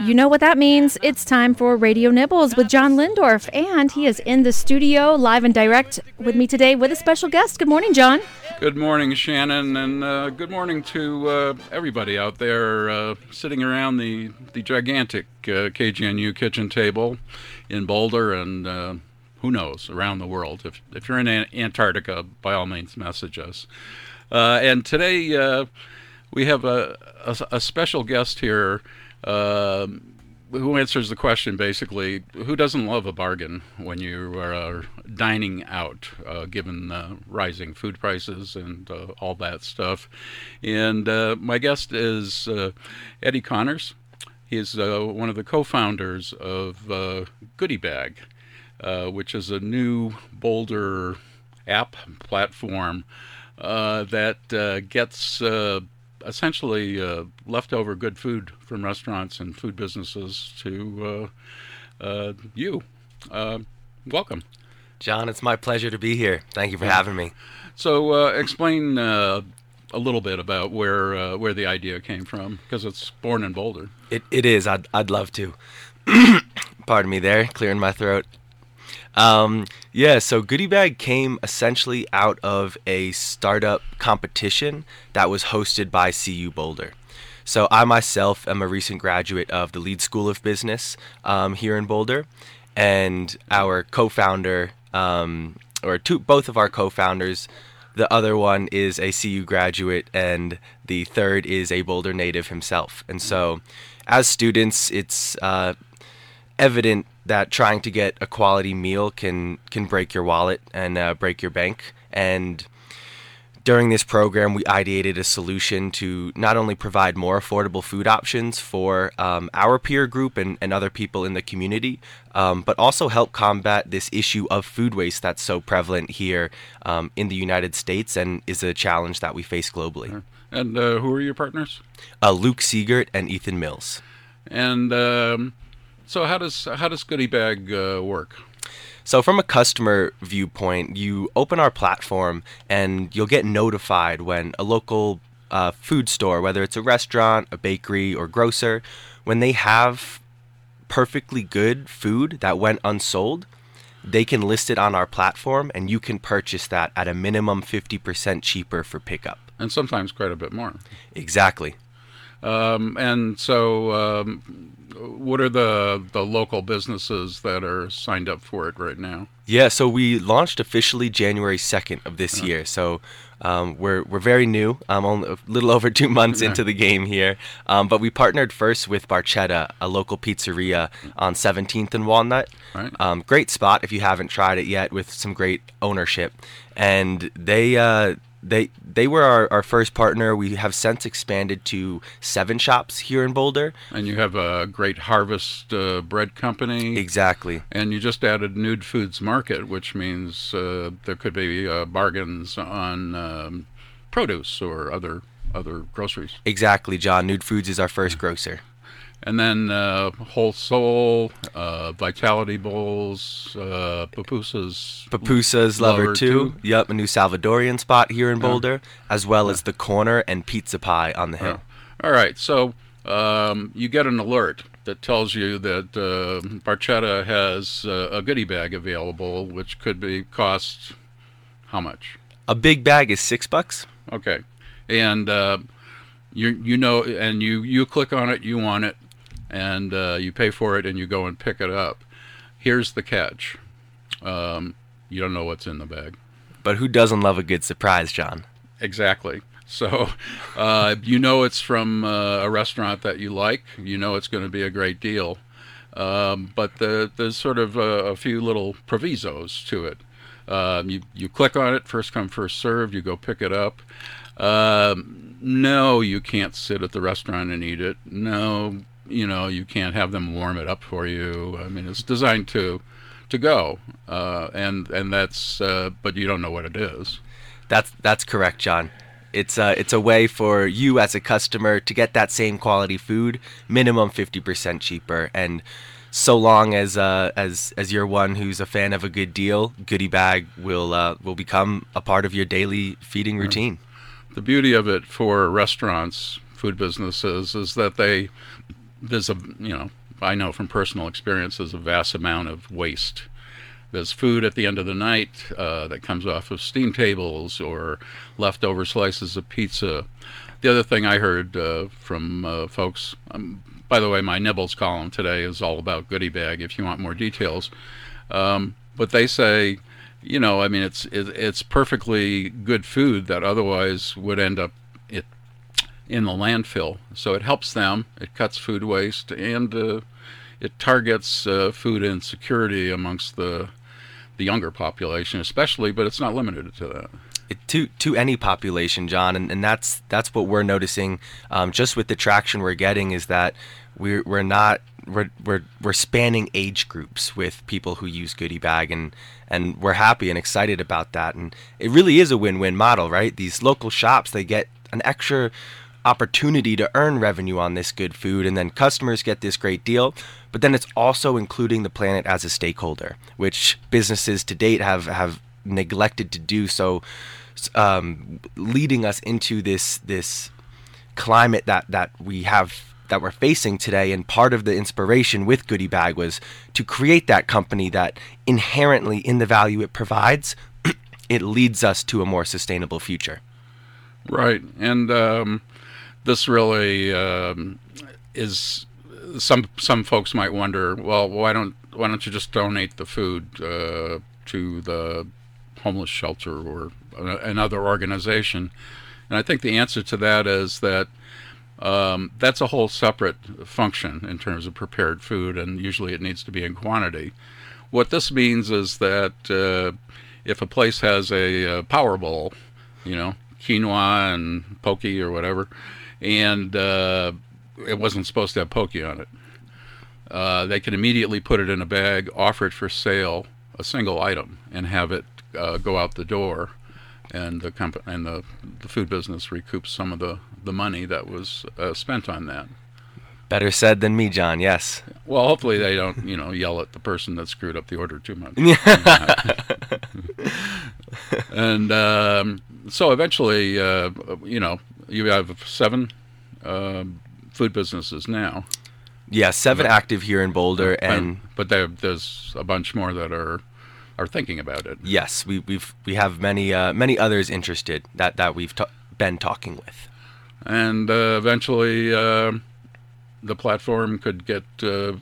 You know what that means. It's time for Radio Nibbles with John Lehndorff, and he is in the studio live and direct with me today with a special guest. Good morning, John. Good morning, Shannon, and uh, good morning to uh, everybody out there uh, sitting around the, the gigantic uh, KGNU kitchen table in Boulder and uh, who knows, around the world. If, if you're in Antarctica, by all means, message us. Uh, and today we have a, a, a, special guest here um, who answers the question basically who doesn't love a bargain when you are dining out uh, given uh, rising food prices and uh, all that stuff? And uh, my guest is uh, Eddy Connors. He's uh, one of the co-founders of goodie bag which is a new boulder app platform that gets essentially uh, leftover good food from restaurants and food businesses to uh, uh, you. Uh, welcome. John, it's my pleasure to be here. Thank you for having me. So, uh, explain uh, a little bit about where where the idea came from, because it's born in Boulder. It, it is. I'd, I'd love to. Pardon me there, clearing my throat. Um, yeah, so Goodie Bag came essentially out of a startup competition that was hosted by CU Boulder. So I myself am a recent graduate of the Leeds School of Business um, here in Boulder, and our co-founder, um, or two, both of our co-founders, the other one is a CU graduate, and the third is a Boulder native himself. And so, as students, it's uh, evident that trying to get a quality meal can can break your wallet and uh, break your bank. And during this program, we ideated a solution to not only provide more affordable food options for um, our peer group and, and other people in the community, um, but also help combat this issue of food waste that's so prevalent here um, in the United States and is a challenge that we face globally. And uh, who are your partners? Uh, Luke Siegert and Ethan Mills. And um, so how does how does Goodie Bag uh, work? So from a customer viewpoint, you open our platform and you'll get notified when a local uh, food store, whether it's a restaurant, a bakery, or grocer, when they have perfectly good food that went unsold, they can list it on our platform and you can purchase that at a minimum 50% cheaper for pickup. And sometimes quite a bit more. Exactly. Um, and so, um, what are the the local businesses that are signed up for it right now? Yeah, so we launched officially January second of this yeah. year. So um, we're we're very new. I'm only a little over two months yeah. into the game here. Um, but we partnered first with Barchetta, a local pizzeria on 17th and Walnut. Right. Um, great spot if you haven't tried it yet, with some great ownership. And they uh, they they were our, our first partner. We have since expanded to seven shops here in Boulder. And you have a great harvest uh, bread company. Exactly. And you just added Nude Foods Market, which means uh, there could be uh, bargains on um, produce or other other groceries. Exactly, John. Nude Foods is our first grocer and then uh, Whole Soul, uh, Vitality Bowls, uh, Papusa's Papusa's Lover, Lover 2. Yep, a new Salvadorian spot here in Boulder, as well yeah. as the Corner and Pizza Pie on the hill. All right, so um, you get an alert that tells you that uh, Barchetta has uh, a goodie bag available, which could be cost how much? A big bag is six bucks. Okay, and uh, you you know, and you you click on it, you want it, and uh, you pay for it and you go and pick it up. Here's the catch um, you don't know what's in the bag. But who doesn't love a good surprise, John? Exactly. So uh, you know it's from uh, a restaurant that you like. You know it's going to be a great deal. Um, but the, there's sort of a, a, few little provisos to it. Um, you, you click on it, first come, first served, you go pick it up. Um, no, you can't sit at the restaurant and eat it. No, you know you can't have them warm it up for you. I mean, it's designed to to go, uh, and and that's uh, but you don't know what it is. That's that's correct, John. It's a, uh, it's a way for you as a customer to get that same quality food, minimum fifty percent cheaper, and so long as uh, as as you're one who's a fan of a good deal, Goodie Bag will uh, will become a part of your daily feeding routine. The beauty of it for restaurants, food businesses, is that they there's a you know I know from personal experience there's a vast amount of waste. There's food at the end of the night uh, that comes off of steam tables or leftover slices of pizza. The other thing I heard uh, from uh, folks, um, by the way, my Nibbles column today is all about goodie bag. If you want more details, um, but they say, you know, I mean, it's it, it's perfectly good food that otherwise would end up in the landfill. So it helps them. It cuts food waste and uh, it targets uh, food insecurity amongst the the younger population, especially. But it's not limited to that. It, to to any population, John, and, and that's that's what we're noticing. Um, just with the traction we're getting, is that we're we're not we're, we're we're spanning age groups with people who use goodie bag and and we're happy and excited about that and it really is a win-win model right these local shops they get an extra opportunity to earn revenue on this good food and then customers get this great deal. But then it's also including the planet as a stakeholder which businesses to date have have neglected to do so um, leading us into this this climate that that we have that we're facing today. And part of the inspiration with goodie bag was to create that company that inherently in the value it provides it leads us to a more sustainable future. Right. And um, this really um, is some some folks might wonder well why don't why don't you just donate the food uh, to the homeless shelter or another organization and I think the answer to that is that um, that's a whole separate function in terms of prepared food, and usually it needs to be in quantity. What this means is that uh, if a place has a, a, power bowl, you know, quinoa and poke or whatever, and uh, it wasn't supposed to have poke on it, uh, they can immediately put it in a bag, offer it for sale, a single item, and have it uh, go out the door and the company and the, the food business recoups some of the, the money that was uh, spent on that. Better said than me, John. Yes. Well, hopefully they don't, you know, yell at the person that screwed up the order too much. and um, so eventually, uh, you know, you have seven uh, food businesses now. Yeah, seven but, active here in Boulder, and but there, there's a bunch more that are are thinking about it. Yes, we we've we have many uh, many others interested that that we've ta- been talking with, and uh, eventually uh, the platform could get uh,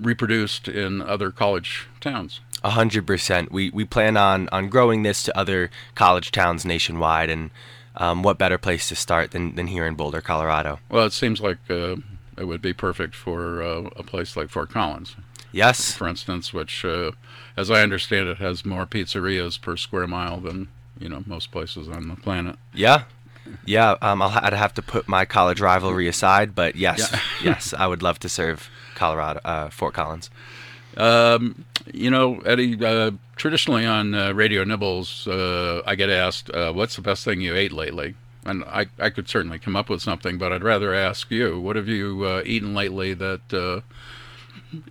reproduced in other college towns. A hundred percent. We we plan on on growing this to other college towns nationwide, and um, what better place to start than than here in Boulder, Colorado? Well, it seems like uh, it would be perfect for uh, a place like Fort Collins. Yes. For instance, which, uh, as I understand it, has more pizzerias per square mile than you know most places on the planet. Yeah. Yeah, um, I'll, I'd have to put my college rivalry aside, but yes, yeah. yes, I would love to serve Colorado, uh, Fort Collins. Um, you know, Eddy, uh, traditionally on uh, Radio Nibbles, uh, I get asked, uh, what's the best thing you ate lately? And I, I could certainly come up with something, but I'd rather ask you, what have you uh, eaten lately that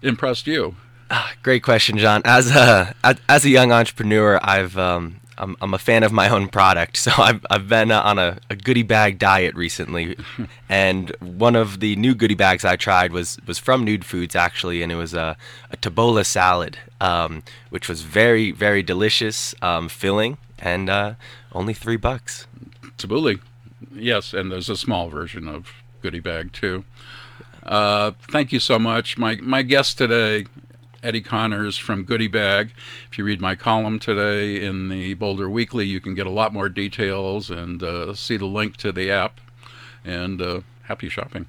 impressed you? Ah, great question, John. As a as a young entrepreneur, I've um, I'm, I'm a fan of my own product, so I've I've been uh, on a, a goodie bag diet recently, and one of the new goodie bags I tried was was from Nude Foods actually, and it was a, a tabbouleh salad, um, which was very very delicious, um, filling, and uh, only three bucks. Tabbouleh, yes, and there's a small version of goodie bag too. Uh, thank you so much. My my guest today, Eddy Connors from Goodie Bag. If you read my column today in the Boulder Weekly, you can get a lot more details and uh, see the link to the app. And uh, happy shopping.